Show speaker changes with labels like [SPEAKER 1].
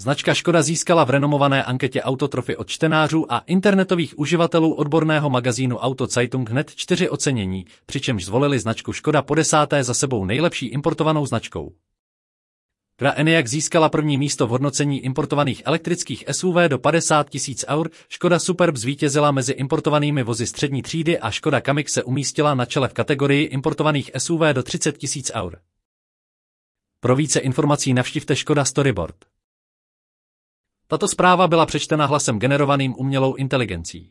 [SPEAKER 1] Značka Škoda získala v renomované anketě Autotrofy od čtenářů a internetových uživatelů odborného magazínu Auto Zeitung hned čtyři ocenění, přičemž zvolili značku Škoda po desáté za sebou nejlepší importovanou značkou. Gra Enyaq získala první místo v hodnocení importovaných elektrických SUV do 50 tisíc eur, Škoda Superb zvítězila mezi importovanými vozy střední třídy a Škoda Kamiq se umístila na čele v kategorii importovaných SUV do 30 tisíc eur. Pro více informací navštivte Škoda Storyboard. Tato zpráva byla přečtena hlasem generovaným umělou inteligencí.